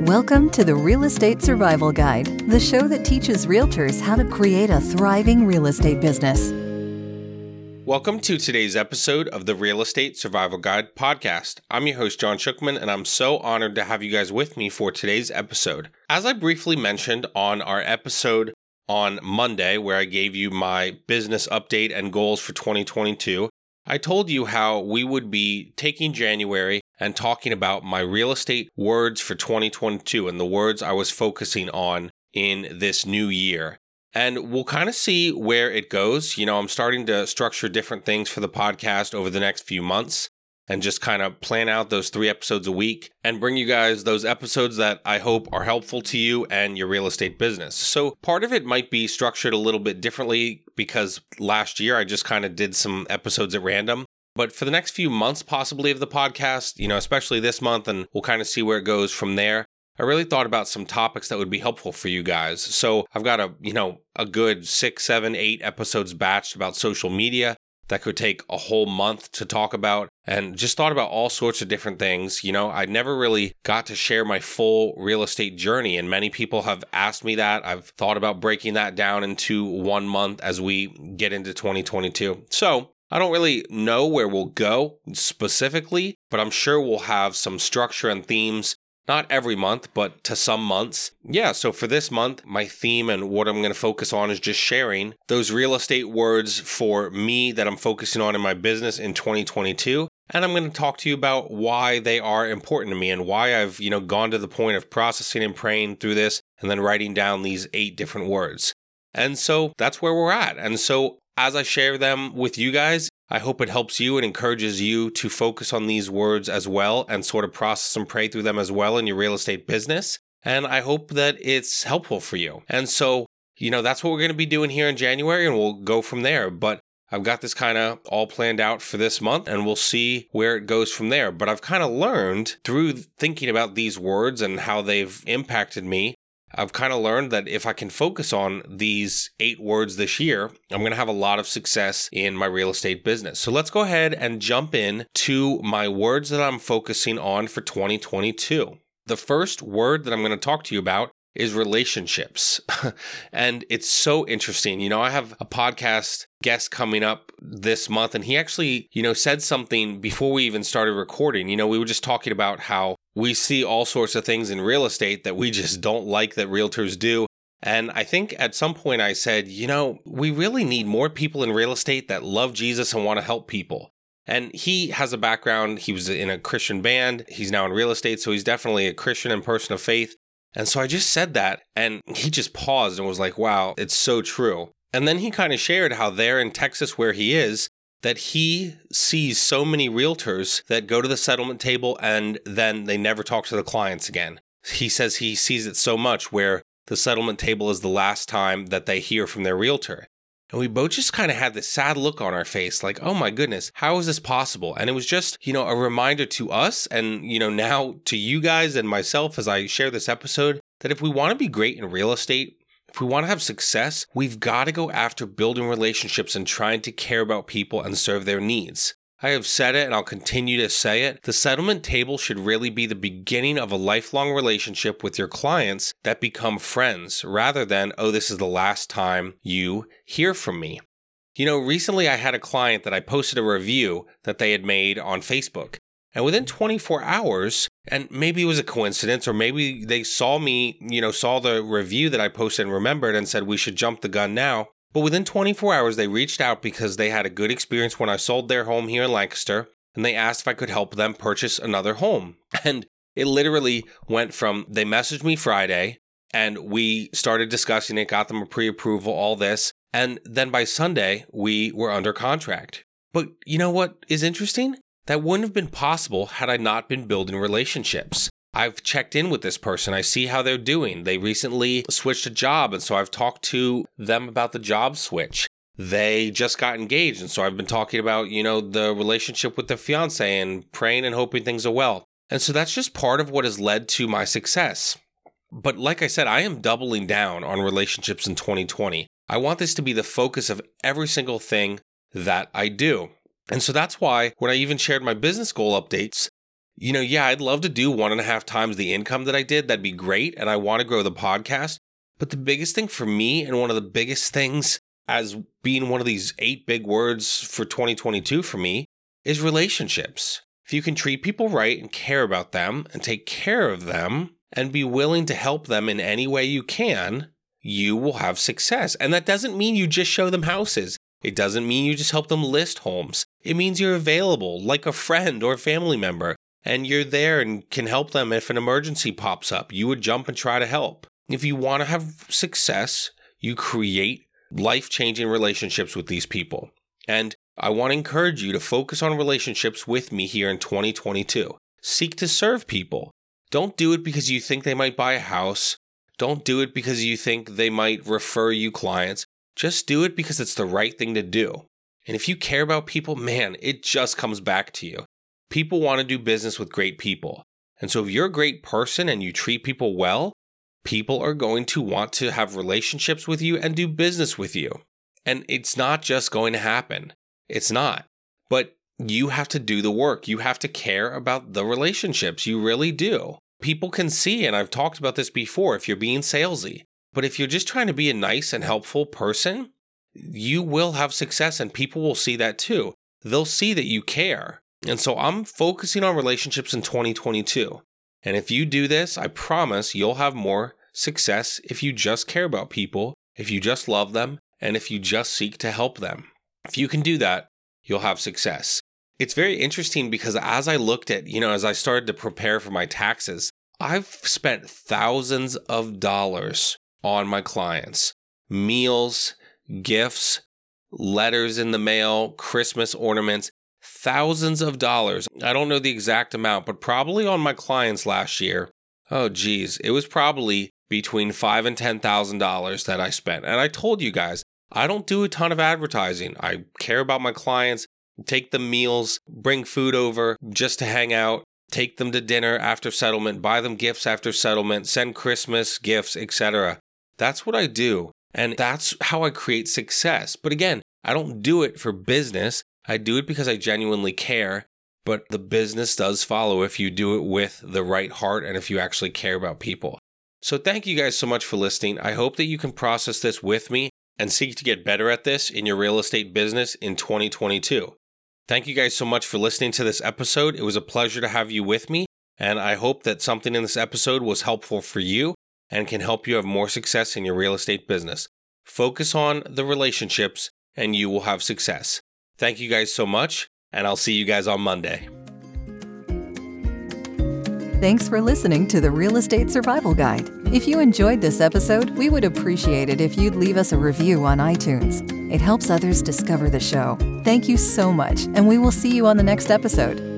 Welcome to the Real Estate Survival Guide, the show that teaches realtors how to create a thriving real estate business. Welcome to today's episode of the Real Estate Survival Guide podcast. I'm your host, John Shookman, and I'm so honored to have you guys with me for today's episode. As I briefly mentioned on our episode on Monday, where I gave you my business update and goals for 2022, I told you how we would be taking January and talking about my real estate words for 2022 and the words I was focusing on in this new year. And we'll kind of see where it goes. You know, I'm starting to structure different things for the podcast over the next few months and just kind of plan out those three episodes a week and bring you guys those episodes that I hope are helpful to you and your real estate business. So, part of it might be structured a little bit differently because last year I just kind of did some episodes at random. But for the next few months, possibly of the podcast, you know, especially this month, and we'll kind of see where it goes from there. I really thought about some topics that would be helpful for you guys. So I've got a, you know, a good six, seven, eight episodes batched about social media that could take a whole month to talk about and just thought about all sorts of different things. You know, I never really got to share my full real estate journey, and many people have asked me that. I've thought about breaking that down into one month as we get into 2022. So I don't really know where we'll go specifically, but I'm sure we'll have some structure and themes not every month, but to some months. Yeah, so for this month, my theme and what I'm going to focus on is just sharing those real estate words for me that I'm focusing on in my business in 2022. And I'm going to talk to you about why they are important to me and why I've, you know, gone to the point of processing and praying through this and then writing down these eight different words. And so that's where we're at. And so as I share them with you guys, I hope it helps you and encourages you to focus on these words as well and sort of process and pray through them as well in your real estate business. And I hope that it's helpful for you. And so, you know, that's what we're going to be doing here in January and we'll go from there. But I've got this kind of all planned out for this month and we'll see where it goes from there. But I've kind of learned through thinking about these words and how they've impacted me I've kind of learned that if I can focus on these eight words this year, I'm going to have a lot of success in my real estate business. So let's go ahead and jump in to my words that I'm focusing on for 2022. The first word that I'm going to talk to you about is relationships. and it's so interesting. You know, I have a podcast guest coming up this month, and he actually, you know, said something before we even started recording. You know, we were just talking about how we see all sorts of things in real estate that we just don't like that realtors do. And I think at some point I said, you know, we really need more people in real estate that love Jesus and want to help people. And he has a background, he was in a Christian band, he's now in real estate, so he's definitely a Christian and person of faith. And so I just said that, and he just paused and was like, wow, it's so true. And then he kind of shared how there in Texas, where he is, that he sees so many realtors that go to the settlement table and then they never talk to the clients again. He says he sees it so much where the settlement table is the last time that they hear from their realtor. And we both just kind of had this sad look on our face, like, oh my goodness, how is this possible? And it was just, you know, a reminder to us and, you know, now to you guys and myself as I share this episode that if we want to be great in real estate, if we want to have success, we've got to go after building relationships and trying to care about people and serve their needs. I have said it and I'll continue to say it. The settlement table should really be the beginning of a lifelong relationship with your clients that become friends rather than, oh, this is the last time you hear from me. You know, recently I had a client that I posted a review that they had made on Facebook. And within 24 hours, and maybe it was a coincidence, or maybe they saw me, you know, saw the review that I posted and remembered and said, we should jump the gun now. But within 24 hours, they reached out because they had a good experience when I sold their home here in Lancaster, and they asked if I could help them purchase another home. And it literally went from they messaged me Friday, and we started discussing it, got them a pre approval, all this. And then by Sunday, we were under contract. But you know what is interesting? That wouldn't have been possible had I not been building relationships. I've checked in with this person. I see how they're doing. They recently switched a job, and so I've talked to them about the job switch. They just got engaged, and so I've been talking about, you know, the relationship with the fiance and praying and hoping things are well. And so that's just part of what has led to my success. But like I said, I am doubling down on relationships in 2020. I want this to be the focus of every single thing that I do. And so that's why when I even shared my business goal updates, you know, yeah, I'd love to do one and a half times the income that I did. That'd be great. And I want to grow the podcast. But the biggest thing for me, and one of the biggest things as being one of these eight big words for 2022 for me, is relationships. If you can treat people right and care about them and take care of them and be willing to help them in any way you can, you will have success. And that doesn't mean you just show them houses. It doesn't mean you just help them list homes. It means you're available like a friend or family member and you're there and can help them if an emergency pops up. You would jump and try to help. If you want to have success, you create life changing relationships with these people. And I want to encourage you to focus on relationships with me here in 2022. Seek to serve people. Don't do it because you think they might buy a house. Don't do it because you think they might refer you clients. Just do it because it's the right thing to do. And if you care about people, man, it just comes back to you. People want to do business with great people. And so if you're a great person and you treat people well, people are going to want to have relationships with you and do business with you. And it's not just going to happen. It's not. But you have to do the work. You have to care about the relationships. You really do. People can see, and I've talked about this before, if you're being salesy. But if you're just trying to be a nice and helpful person, you will have success and people will see that too. They'll see that you care. And so I'm focusing on relationships in 2022. And if you do this, I promise you'll have more success if you just care about people, if you just love them, and if you just seek to help them. If you can do that, you'll have success. It's very interesting because as I looked at, you know, as I started to prepare for my taxes, I've spent thousands of dollars on my clients meals, gifts, letters in the mail, Christmas ornaments, thousands of dollars. I don't know the exact amount, but probably on my clients last year. Oh, geez, it was probably between five and ten thousand dollars that I spent. And I told you guys, I don't do a ton of advertising. I care about my clients, take them meals, bring food over just to hang out, take them to dinner after settlement, buy them gifts after settlement, send Christmas gifts, etc. That's what I do. And that's how I create success. But again, I don't do it for business. I do it because I genuinely care. But the business does follow if you do it with the right heart and if you actually care about people. So, thank you guys so much for listening. I hope that you can process this with me and seek to get better at this in your real estate business in 2022. Thank you guys so much for listening to this episode. It was a pleasure to have you with me, and I hope that something in this episode was helpful for you and can help you have more success in your real estate business. Focus on the relationships, and you will have success. Thank you guys so much, and I'll see you guys on Monday. Thanks for listening to the Real Estate Survival Guide. If you enjoyed this episode, we would appreciate it if you'd leave us a review on iTunes. It helps others discover the show. Thank you so much, and we will see you on the next episode.